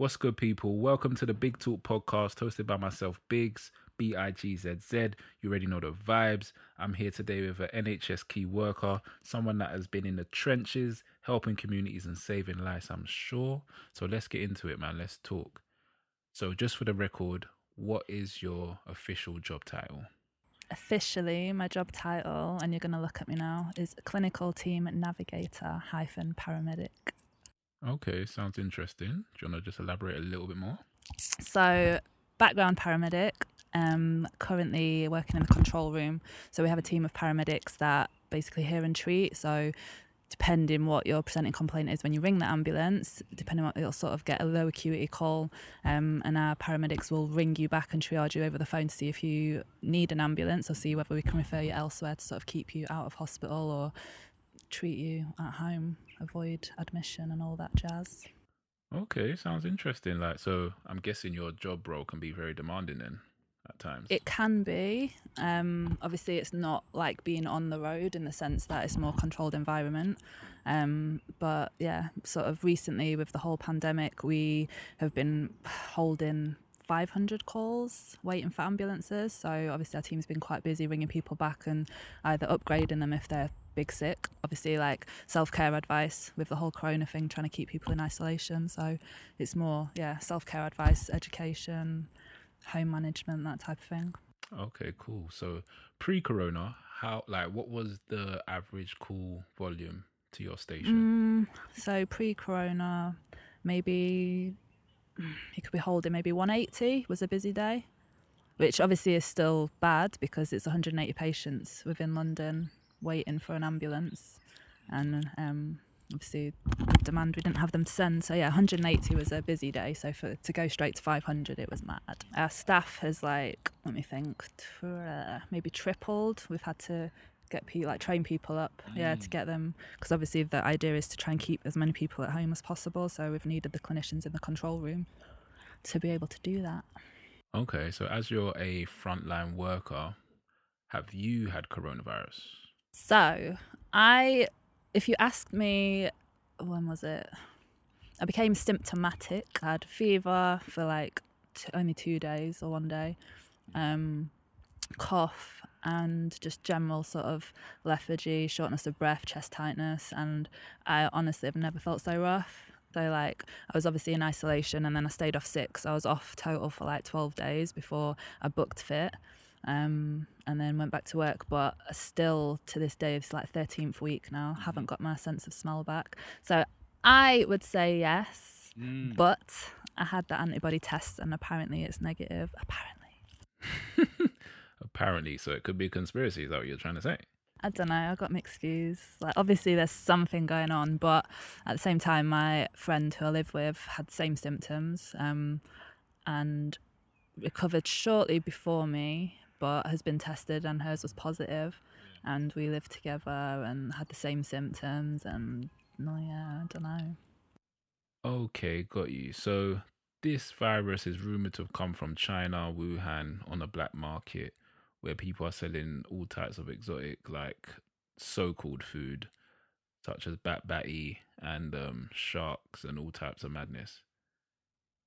What's good, people? Welcome to the Big Talk podcast hosted by myself, Bigzz, B I G Z Z. You already know the vibes. I'm here today with an NHS key worker, someone that has been in the trenches, helping communities and saving lives, I'm sure. So let's get into it, man. Let's talk. So, just for the record, what is your official job title? Officially, my job title, and you're going to look at me now, is clinical team navigator hyphen paramedic. Okay, sounds interesting. Do you want to just elaborate a little bit more? So, background paramedic, um, currently working in the control room. So, we have a team of paramedics that basically hear and treat. So, depending what your presenting complaint is when you ring the ambulance, depending what you'll sort of get a low acuity call, um, and our paramedics will ring you back and triage you over the phone to see if you need an ambulance or see whether we can refer you elsewhere to sort of keep you out of hospital or treat you at home, avoid admission and all that jazz. Okay, sounds interesting. Like, so I'm guessing your job role can be very demanding then at times. It can be. Um, obviously, it's not like being on the road in the sense that it's more controlled environment. Um, but yeah, sort of recently with the whole pandemic, we have been holding 500 calls waiting for ambulances. So obviously, our team's been quite busy ringing people back and either upgrading them if they're big sick. Obviously, like self care advice with the whole corona thing, trying to keep people in isolation. So it's more, yeah, self care advice, education, home management, that type of thing. Okay, cool. So pre-corona, how like what was the average call volume to your station? Mm, so pre-corona, maybe you could be holding maybe 180 was a busy day, which obviously is still bad because it's 180 patients within London waiting for an ambulance, and um, obviously demand we didn't have them to send. So yeah, 180 was a busy day. So for to go straight to 500, it was mad. Our staff has like let me think, uh, maybe tripled. We've had to get people like train people up yeah to get them because obviously the idea is to try and keep as many people at home as possible so we've needed the clinicians in the control room to be able to do that Okay, so as you're a frontline worker, have you had coronavirus? So, I, if you asked me, when was it? I became symptomatic. I had fever for like t- only two days or one day, um, cough, and just general sort of lethargy, shortness of breath, chest tightness. And I honestly have never felt so rough. So, like, I was obviously in isolation and then I stayed off sick. I was off total for like 12 days before I booked fit um, and then went back to work. But still, to this day, it's like 13th week now, haven't got my sense of smell back. So I would say yes, but I had the antibody test and apparently it's negative. Apparently. Apparently, so it could be a conspiracy. Is that what you're trying to say? I don't know. I got mixed views. Like, obviously, there's something going on, but at the same time, my friend who I live with had the same symptoms um, and recovered shortly before me, but has been tested and hers was. And we lived together and had the same symptoms. And no, yeah, I don't know. Okay, got you. So this virus is rumored to have come from China, Wuhan, on a black market where people are selling all types of exotic, like so-called food, such as bat batty and um, sharks and all types of madness.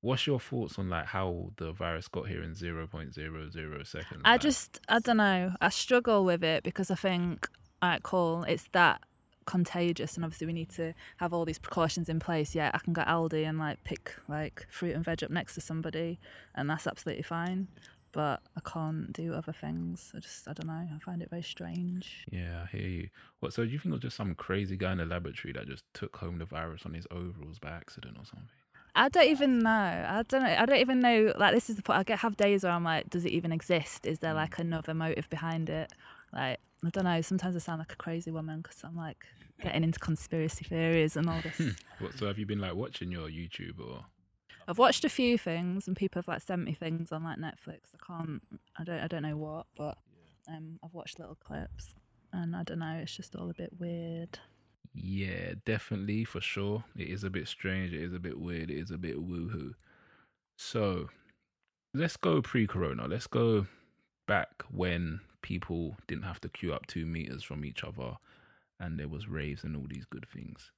What's your thoughts on like how the virus got here in zero point zero zero seconds? I Like, just, I don't know. I struggle with it because I think, all right, cool, it's that contagious, and obviously we need to have all these precautions in place. Yeah, I can go Aldi and like pick like fruit and veg up next to somebody, and that's absolutely fine. But I can't do other things. I just, I don't know. I find it very strange. Yeah, I hear you. What? So do you think it was just some crazy guy in the laboratory that just took home the virus on his overalls by accident or something? I don't even know. I don't know. I don't even know. Like this is the point. I get have days where I'm like, does it even exist? Is there like another motive behind it? Like I don't know. Sometimes I sound like a crazy woman because I'm like getting into conspiracy theories and all this. What? So have you been like watching your YouTube or? I've watched a few things and people have like sent me things on like Netflix. I can't. I don't. I don't know what, but um, I've watched little clips and I don't know. It's just all a bit weird. Yeah, definitely for sure. It is a bit strange. It is a bit weird. It is a bit woohoo. So let's go pre-corona. Let's go back when people didn't have to queue up two meters from each other, and there was raves and all these good things.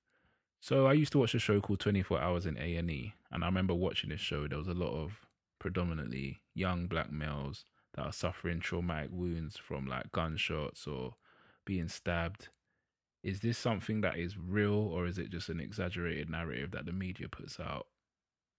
So I used to watch a show called 24 Hours in A&E and I remember watching this show there was a lot of predominantly young black males that are suffering traumatic wounds from like gunshots or being stabbed. Is this something that is real or is it just an exaggerated narrative that the media puts out?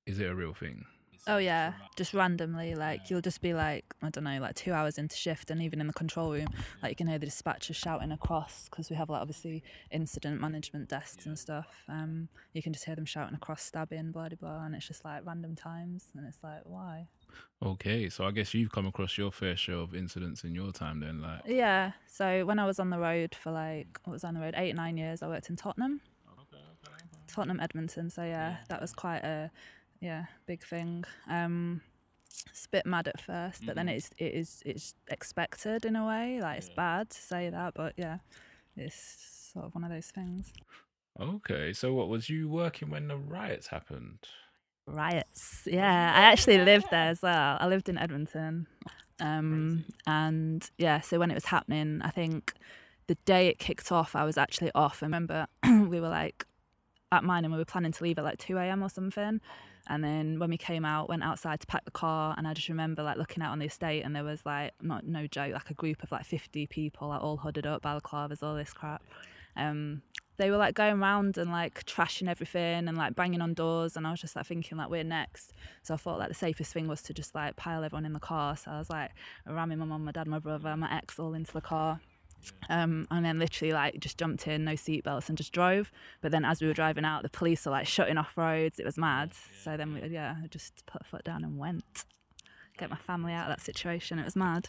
Is it a real thing? Oh yeah, just randomly, like you'll just be like, I don't know, like two hours into shift, and even in the control room, like you can hear the dispatcher shouting across because we have like obviously incident management desks and stuff. Um, you can just hear them shouting across, stabbing, blah blah blah, and it's just like random times, and it's like why? Okay, so I guess you've come across your fair share of incidents in your time then, like Yeah. So when I was on the road for like, what was I on the road eight nine years, I worked in Tottenham, Tottenham Edmonton. So yeah, that was quite a yeah big thing. Um, it's a bit mad at first, but then it's it is it's expected in a way. Like it's bad to say that, but yeah, it's sort of one of those things. Okay, so what was you working when the riots happened? Riots. Yeah, I actually lived there as well. I lived in Edmonton. Um, and yeah, so when it was happening, I think the day it kicked off, I was actually off. I remember we were like at mine and we were planning to leave at like 2 a.m. or something. And then when we came out, went outside to pack the car, and I just remember like looking out on the estate, and there was like not no joke, like a group of like 50 people, like all hooded up, balaclavas, all this crap. Um, they were like going around and like trashing everything and like banging on doors, and I was just like thinking like we're next. So I thought like the safest thing was to just like pile everyone in the car. So I was like ramming my mum, my dad, my brother, my ex all into the car. Um, and then literally like just jumped in, no seatbelts, and just drove. But then as we were driving out, the police were like shutting off roads. It was mad. So then we, yeah, I just put a foot down and went. Get my family out of that situation. It was mad.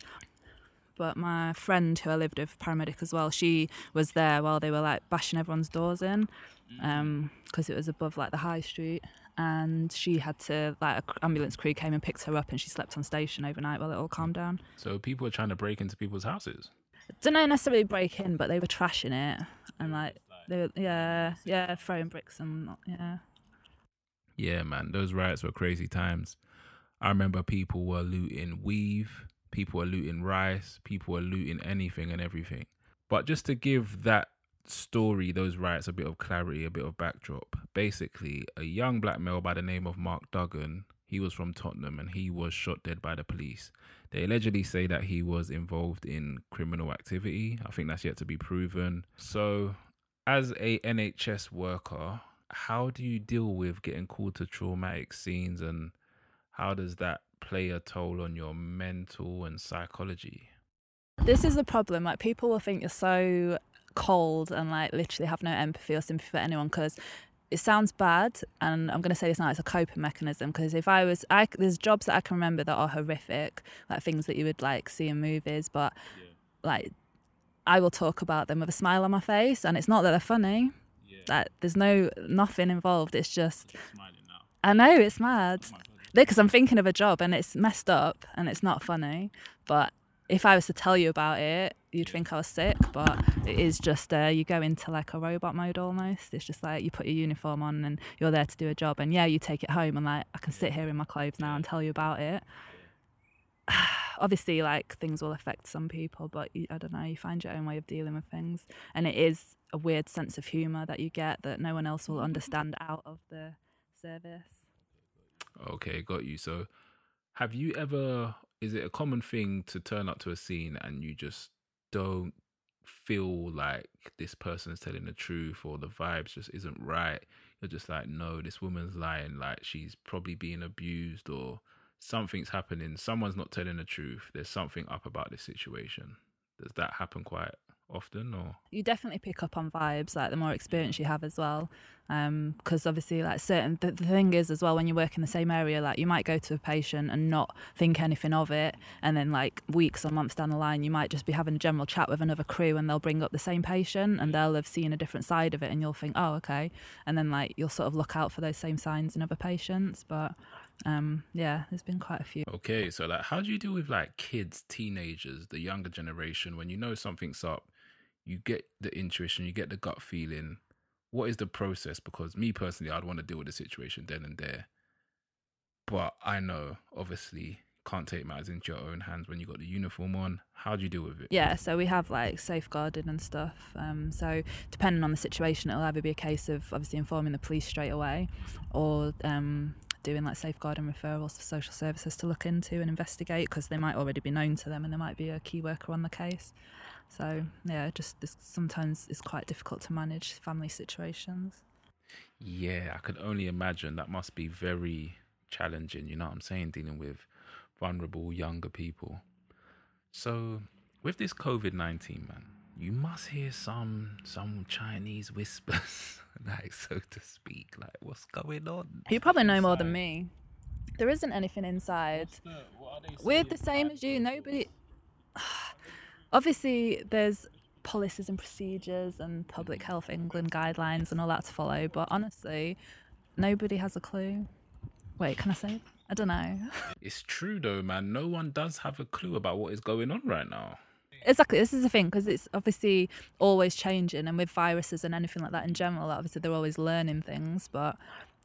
But my friend who I lived with, paramedic as well, she was there while they were like bashing everyone's doors in, mm-hmm. um, because it was above like the high street. And she had to like a ambulance crew came and picked her up, and she slept on station overnight while it all calmed down. So people were trying to break into people's houses. don't know necessarily break in, but they were trashing it and like they were yeah yeah throwing bricks and yeah. Yeah, man, those riots were crazy times. I remember people were looting weave, people are looting rice, people are looting anything and everything. But just to give that story, those riots, a bit of clarity, a bit of backdrop. Basically, a young black male by the name of Mark Duggan, he was from Tottenham and he was shot dead by the police. They allegedly say that he was involved in criminal activity. I think that's yet to be proven. So, as a NHS worker, how do you deal with getting called to traumatic scenes and how does that play a toll on your mental and psychology? This is the problem. Like people will think you're so cold and like literally have no empathy or sympathy for anyone because it sounds bad and i'm going to say this now it's a coping mechanism because if i was i there's jobs that i can remember that are horrific like things that you would like see in movies but like i will talk about them with a smile on my face and it's not that they're funny that there's no nothing involved it's just i know it's mad oh because i'm thinking of a job and it's messed up and it's not funny but if i was to tell you about it you'd think i was sick but it is just uh, you go into like a robot mode almost. It's just like you put your uniform on and you're there to do a job and yeah you take it home and like i can sit here in my clothes now and tell you about it. Obviously like things will affect some people but you, i don't know you find your own way of dealing with things. And it is a weird sense of humor that you get that no one else will understand out of the service Okay, got you. So, have you ever, is it a common thing to turn up to a scene and you just don't feel like this person's telling the truth or the vibes just isn't right? You're just like, no, this woman's lying. Like, she's probably being abused or something's happening. Someone's not telling the truth. There's something up about this situation. Does that happen quite often or? you definitely pick up on vibes like the more experience you have as well because obviously like certain the, the thing is as well when you work in the same area like you might go to a patient and not think anything of it and then like weeks or months down the line you might just be having a general chat with another crew and they'll bring up the same patient and they'll have seen a different side of it and you'll think oh okay and then like you'll sort of look out for those same signs in other patients but um yeah there's been quite a few Okay, so like, how do you deal with like kids, teenagers, the younger generation when you know something's up? You get the intuition, you get the gut feeling. What is the process? Because me personally, I'd want to deal with the situation then and there. But I know, obviously, can't take matters into your own hands when you got the uniform on. How do you deal with it? Yeah, so we have like safeguarding and stuff. Um, so depending on the situation, it'll either be a case of obviously informing the police straight away, or um, doing like safeguarding referrals for social services to look into and investigate because they might already be known to them and there might be a key worker on the case. So yeah, just this, sometimes it's quite difficult to manage family situations. Yeah, I could only imagine that must be very challenging. You know what I'm saying? Dealing with vulnerable younger people. So with this COVID nineteen, man, you must hear some some Chinese whispers, like so to speak. Like what's going on? You probably know more than me. There isn't anything inside. We're the same as you. Nobody. Obviously, there's policies and procedures and mm-hmm. Public Health England guidelines and all that to follow, but honestly, nobody has a clue. Wait, can I say? I don't know. It's true though, man. No one does have a clue about what is going on right now. Exactly, this is the thing because it's obviously always changing, and with viruses and anything like that in general, obviously they're always learning things, but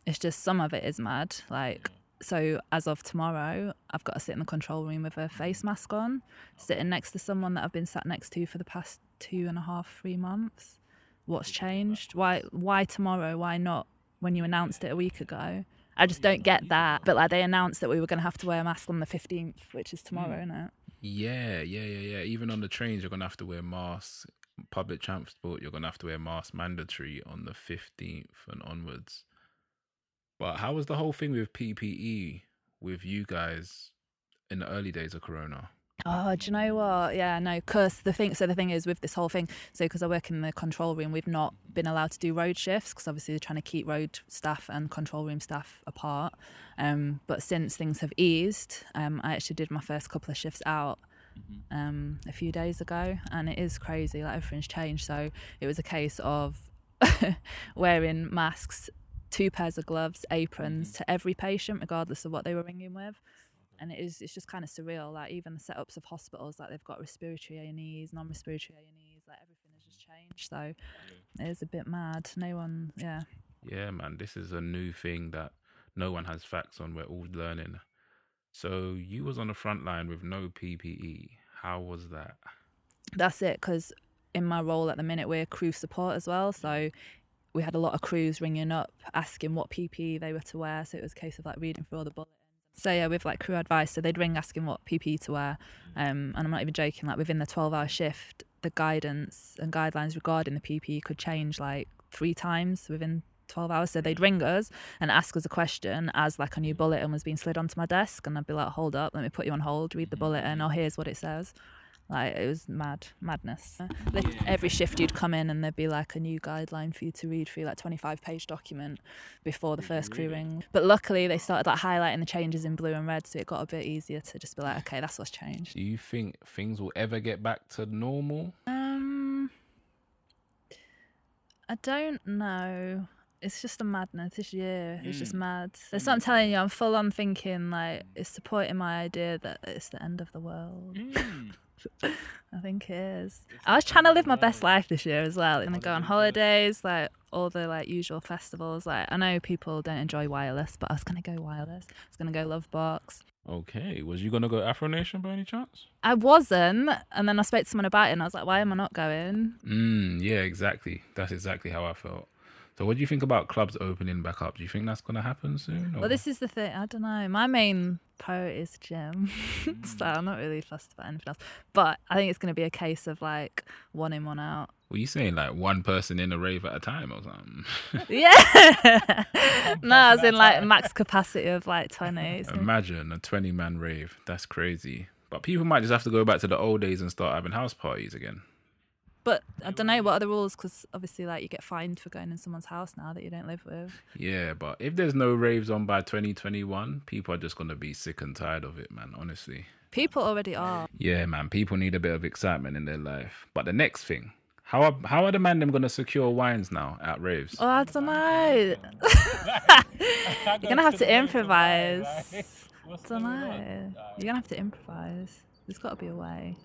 it's just some of it is mad. Like, so as of tomorrow, I've got to sit in the control room with a face mask on, sitting next to someone that I've been sat next to for the past two and a half, three months. What's changed? Why? Why tomorrow? Why not when you announced it a week ago? I just don't get that. But like they announced that we were going to have to wear a mask on the 15th, which is hmm. tomorrow, isn't it? Yeah, yeah, yeah, yeah. Even on the trains, you're gonna have to wear masks. Public transport, you're gonna have to wear masks mandatory on the fifteenth and onwards. But how was the whole thing with PPE with you guys in the early days of Corona? Oh, do you know what? Yeah, no, because the thing, so the thing is with this whole thing, so because I work in the control room, we've not been allowed to do road shifts because obviously they're trying to keep road staff and control room staff apart. Um, but since things have eased, um, I actually did my first couple of shifts out um, a few days ago, and it is crazy. Like everything's changed. So it was a case of wearing masks, two pairs of gloves, aprons mm-hmm. to every patient, regardless of what they were ringing with. And it is, it's just kind of surreal. Like even the setups of hospitals, like they've got respiratory A and E's, non-respiratory A and E's. Like everything has just changed. So it is a bit mad. No one, yeah. Yeah, man, this is a new thing that no one has facts on. We're all learning. So you was on the front line with no PPE. How was that? that's it because in my role at the minute we're crew support as well so mm. We had a lot of crews ringing up asking what ppe they were to wear. So it was a case of like reading through all the bulletins. So yeah with like crew advice so they'd ring asking what ppe to wear. Mm. Um, and i'm not even joking like within the 12 hour shift the guidance and guidelines regarding the ppe could change like three times within 12 hours. So they'd ring us and ask us a question as like a new mm. bulletin was being slid onto my desk. And i'd be like hold up let me put you on hold read the mm. bulletin or here's what it says like it was mad madness. Like, every shift you'd come in and there'd be like a new guideline for you to read through like 25 page document before the first crew ring but luckily they started like highlighting the changes in blue and red so it got a bit easier to just be like okay that's what's changed. Do you think things will ever get back to normal? um i don't know. It's just a madness. This year it's just hmm. mad. That's what i'm telling you i'm full on thinking like hmm. it's supporting my idea that it's the end of the world hmm. I think it is. I was trying to live my best life this year as well. Gonna go on holidays, like all the like usual festivals. Like I know people don't enjoy wireless, but I was gonna go wireless. I was gonna go Lovebox. Okay, was you gonna go Afro Nation by any chance? I wasn't, and then I spoke to someone about it, and I was like, "Why am I not going?" Mm, yeah, exactly. That's exactly how I felt. So, what do you think about clubs opening back up? Do you think that's gonna happen soon? Well, this is the thing. I don't know. My main priority is gym, so mm. I'm not really fussed about anything else. But I think it's gonna be a case of like one in, one out. Were you saying like one person in a rave at a time or something? Yeah. no, I was in like max capacity of like 20. Imagine a 20 man rave. That's crazy. But people might just have to go back to the old days and start having house parties again. But I don't know what are the rules because obviously, like, you get fined for going in someone's house now that you don't live with. Yeah, but if there's no raves on by 2021, people are just going to be sick and tired of it, man, honestly. People already are. Yeah, man, people need a bit of excitement in their life. But the next thing, how are, how are the man them going to secure wines now at raves? Oh, I don't know. You're gonna have to improvise. I don't know. You're gonna have to improvise. There's got to be a way.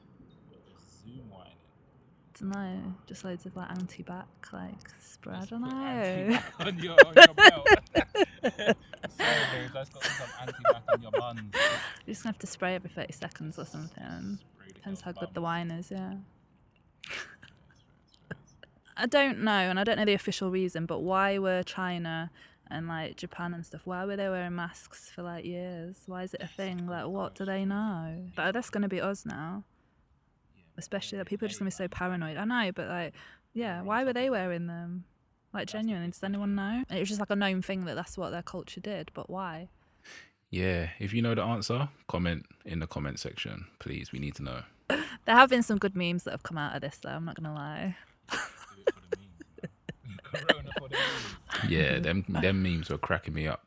Don't know, just loads of like anti-back, like spray. I don't know. on your, on your belt. Sorry, babe, let's got some anti-back on your buns. You're just gonna have to spray every 30 seconds or something. Depends how good the wine is, yeah. I don't know, and I don't know the official reason, but why were China and like Japan and stuff, why were they wearing masks for like years? Why is it a thing? Like, what do they know? But that's going to be us now. Especially that people are just going to be so paranoid. I know, but like, yeah, why were they wearing them? Like, genuinely, does anyone know? It was just like a known thing that that's what their culture did, but why? Yeah, if you know the answer, comment in the comment section, please. We need to know. There have been some good memes that have come out of this, though, I'm not going to lie. Do it for the memes, man. Corona for the memes. Yeah, them them memes were cracking me up.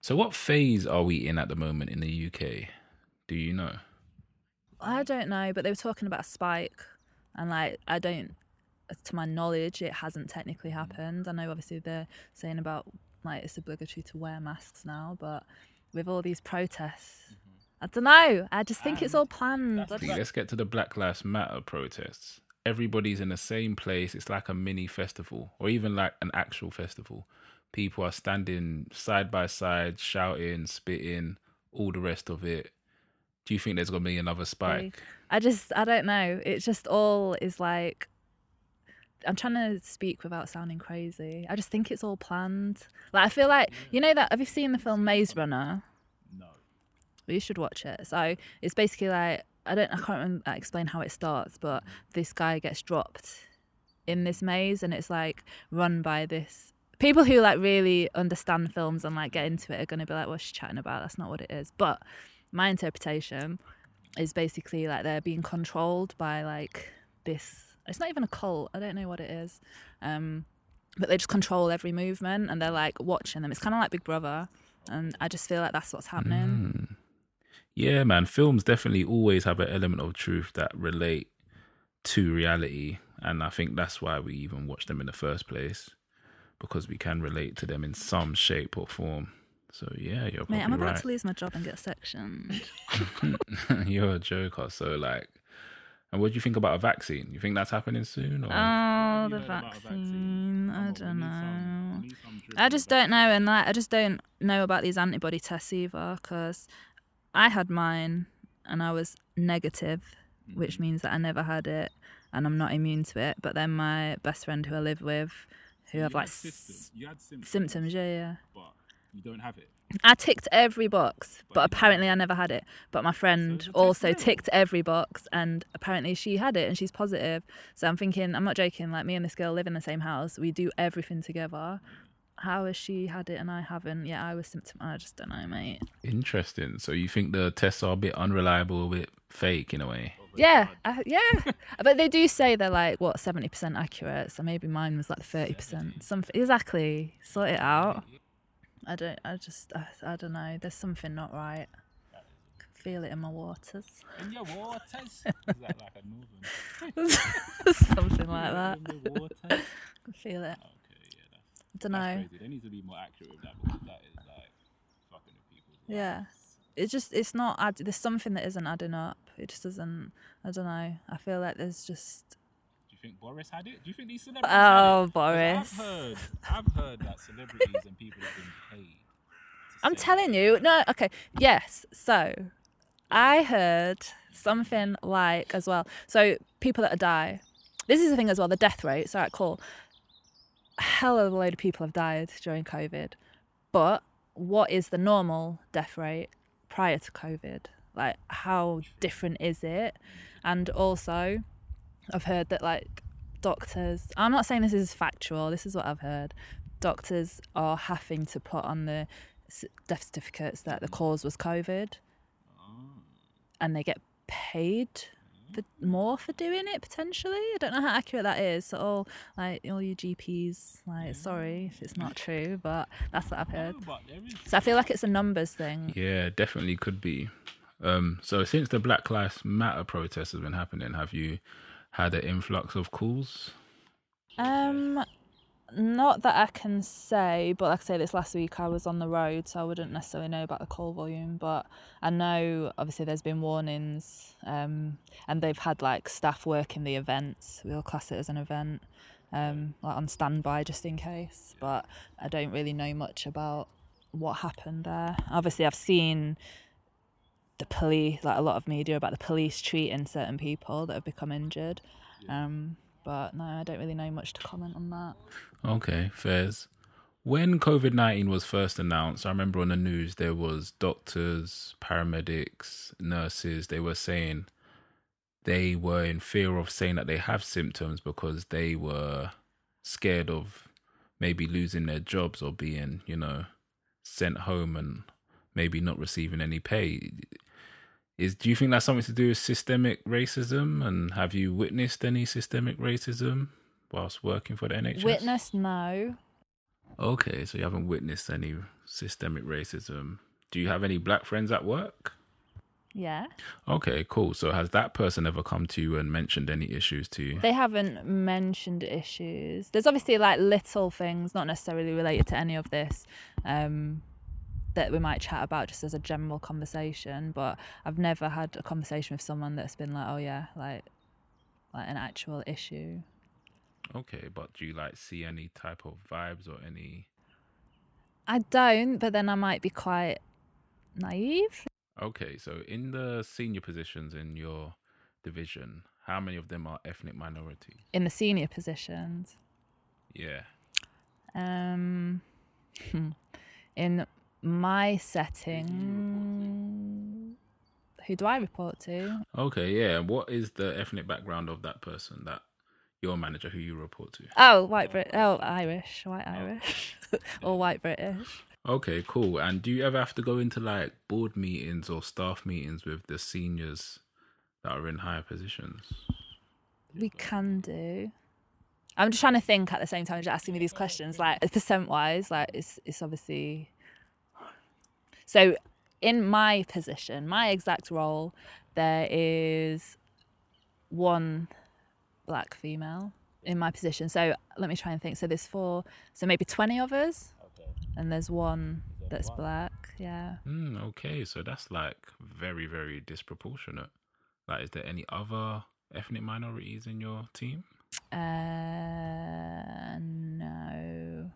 So, what phase are we in at the moment in the UK? Do you know? I don't know, but they were talking about a spike, and like I don't, to my knowledge, it hasn't technically mm. happened. I know obviously they're saying about like it's obligatory to wear masks now, but with all these protests, mm-hmm. I don't know. I just think it's all planned. that's I See, don't- let's get to the Black Lives Matter protests. Everybody's in the same place. It's like a mini festival, or even like an actual festival. People are standing side by side, shouting, spitting, all the rest of it. Do you think there's gonna be another spike? I just I don't know. It's just all is like I'm trying to speak without sounding crazy. I just think it's all planned. Like I feel like you know that have you seen the film Maze Runner? No. Well, you should watch it. So it's basically like I don't I can't remember, uh, explain how it starts, but this guy gets dropped in this maze, and it's like run by this people who like really understand films and like get into it are going to be like, "What's she chatting about? That's not what it is." But my interpretation is basically like they're being controlled by like this. It's not even a cult. I don't know what it is. Um, but they just control every movement and they're like watching them. It's kind of like Big Brother. And I just feel like that's what's happening. Mm. Yeah, man. Films definitely always have an element of truth that relate to reality, and I think that's why we even watch them in the first place because we can relate to them in some shape or form. So yeah, you're probably Mate, I'm about right. to lose my job and get sectioned. you're a joker. So like, and what do you think about a vaccine? You think that's happening soon? Or? Oh, You the heard about a vaccine. I don't know. some I just don't know, and like, I just don't know about these antibody tests either, because I had mine and I was negative, Mm-hmm. which means that I never had it and I'm not immune to it. But then my best friend who I live with, who You have like had s- symptoms. You had symptoms, symptoms, yeah, yeah. but you don't have it. I ticked every box, But but apparently I never had it. But my friend the test also failed. ticked every box, and apparently she had it, and she's positive. So I'm thinking, I'm not joking. Like me and this girl live in the same house. We do everything together. How has she had it and I haven't? Yeah, I was symptom. I just don't know, mate. Interesting. So you think the tests are a bit unreliable, a bit fake in a way? Oh, yeah, I, yeah. but they do say they're like what seventy percent accurate. So maybe mine was like thirty percent. Something exactly. Sort it out. I don't. I just. I, I don't know. There's something not right. Can feel it in my waters. In your waters. Is that like a northern? something like that. In the waters. I can feel it. Okay, yeah, that's, I don't that's know. crazy. They need to be more accurate with that because that is like fucking with people's Yeah. lives. It's just. It's not. Add, there's something that isn't adding up. It just doesn't. I don't know. I feel like there's just. Think Boris had it? Do you think these celebrities? Oh, had it? Oh, 'Cause Boris. I've heard, I've heard that celebrities and people have been paid. I'm telling you, no, okay, yes. So, I heard something like as well. So, people that die. This is the thing as well. The death rates. All right, cool. A hell of a load of people have died during COVID, but what is the normal death rate prior to COVID? Like, how different is it? And also, I've heard that like doctors. I'm not saying this is factual. This is what I've heard. Doctors are having to put on the death certificates that the cause was COVID, and they get paid for more for doing it potentially. I don't know how accurate that is. So all like all you GPs, like sorry if it's not true, but that's what I've heard. No, but there is. So I feel like it's a numbers thing. Yeah, definitely could be. Um, so since the Black Lives Matter protests have been happening, have you had an influx of calls? Um, Not that I can say, but like I say, this last week I was on the road, so I wouldn't necessarily know about the call volume. But I know obviously there's been warnings, um, and they've had like staff working the events. We'll class it as an event, um, like on standby just in case. But I don't really know much about what happened there. Obviously, I've seen the police, like a lot of media about the police treating certain people that have become injured. Um, but no, I don't really know much to comment on that. Okay, fairs. When COVID 19 was first announced, I remember on the news there was doctors, paramedics, nurses, they were saying they were in fear of saying that they have symptoms because they were scared of maybe losing their jobs or being, you know, sent home and maybe not receiving any pay. Is do you think that's something to do with systemic racism? And have you witnessed any systemic racism whilst working for the NHS? Witness, no. Okay, so you haven't witnessed any systemic racism. Do you have any black friends at work? Yeah. Okay, cool. So has that person ever come to you and mentioned any issues to you? They haven't mentioned issues. There's obviously like little things, not necessarily related to any of this, um, that we might chat about just as a general conversation. But I've never had a conversation with someone that's been like, oh yeah, like like an actual issue. Okay, but do you like see any type of vibes or any I don't, but then I might be quite naive. Okay, so in the senior positions in your division, how many of them are ethnic minorities? in the senior positions. Yeah. Um, in my setting, who do I report to? Okay, yeah. What is the ethnic background of that person that your manager who you report to? Oh, white Brit. Oh, Irish, white Irish, or white British. Okay, cool. And do you ever have to go into like board meetings or staff meetings with the seniors that are in higher positions? We can do. I'm just trying to think at the same time, just asking me these questions. Like percent wise, like it's it's obviously. So, in my position, my exact role, there is one black female in my position. So let me try and think. So there's four, so maybe twenty of us, Okay. and there's one that's black. Yeah. Hmm, okay, so that's like very, very disproportionate. Like, is there any other ethnic minorities in your team? Uh, no.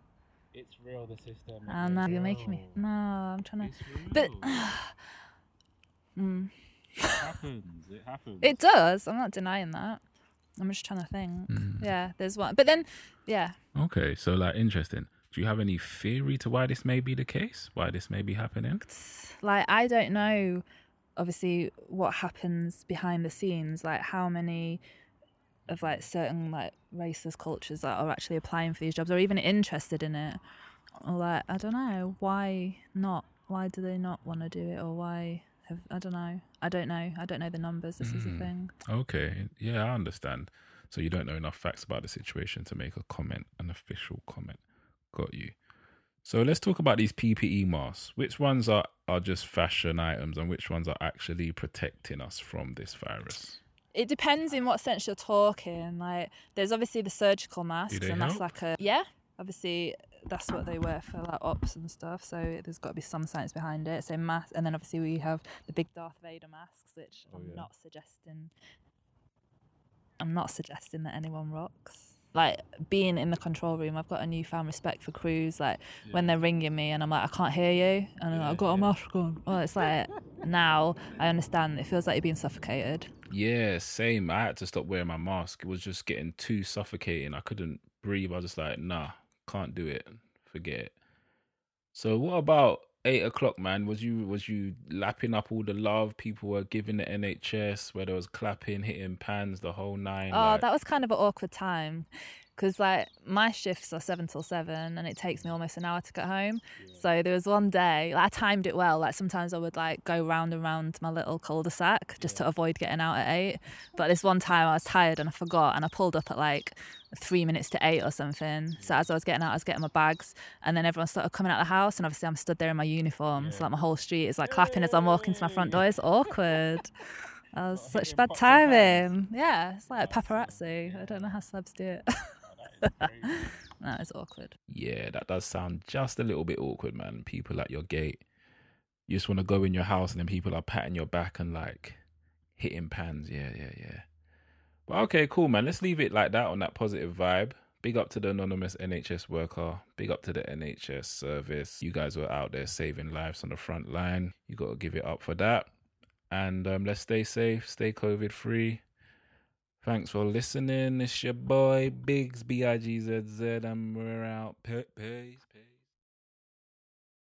It's real, the system. I know you're making me. No, I'm trying to. It's real. But mm, it happens. It happens. it does. I'm not denying that. I'm just trying to think. Hmm. Yeah, there's one. But then, yeah, Okay, so like interesting. Do you have any theory to why this may be the case? Why this may be happening? like I don't know. Obviously, what happens behind the scenes? Like how many of like certain like racist cultures that are actually applying for these jobs or even interested in it? Or like I don't know why not? Why do they not want to do it? Or why have I don't know. I don't know. I don't know the numbers. This is the Mm. thing. Okay, yeah, I understand. So you don't know enough facts about the situation to make a comment, an official comment. Got you. So let's talk about these PPE masks. Which ones are, are just fashion items and which ones are actually protecting us from this virus? It depends in what sense you're talking. Like, there's obviously the surgical masks, and that's help? like a yeah. Obviously, that's what they wear for like ops and stuff. So there's got to be some science behind it. So mask, and then obviously we have the big Darth Vader masks, which Oh, I'm yeah. not suggesting. I'm not suggesting that anyone rocks. Like being in the control room, I've got a newfound respect for crews. Like when they're ringing me and I'm like, I can't hear you, and Yeah, I've got a mask on. Well, it's like now I understand. It feels like you're being suffocated. Yeah, same. I had to stop wearing my mask. It was just getting too suffocating. I couldn't breathe. I was just like, nah, can't do it. Forget it. So what about eight o'clock, man? Was you was you lapping up all the love people were giving the NHS where there was clapping, hitting pans, the whole nine? Oh, like- that was kind of an awkward time because like my shifts are seven till seven and it takes me almost an hour to get home. So there was one day, like, I timed it well. Like sometimes I would like go round and round my little cul-de-sac just to avoid getting out at eight. But this one time I was tired and I forgot and I pulled up at like three minutes to eight or something. So as I was getting out, I was getting my bags and then everyone started coming out of the house and obviously I'm stood there in my uniform. So like my whole street is like clapping as I'm walking to my front door. It's awkward. That was oh, such hitting bad pots and pans. timing. Yeah, it's like paparazzi. I don't know how celebs do it. That is awkward. Yeah, that does sound just a little bit awkward, man. People at your gate. You just want to go in your house and then people are patting your back and like hitting pans. Yeah, yeah, yeah. But okay, cool, man. Let's leave it like that on that positive vibe. Big up to the anonymous NHS worker. Big up to the NHS service. You guys were out there saving lives on the front line. You got to give it up for that. And um, let's stay safe, stay COVID free. Thanks for listening. It's your boy Bigzz, B I G Z Z, and we're out. Peace, peace.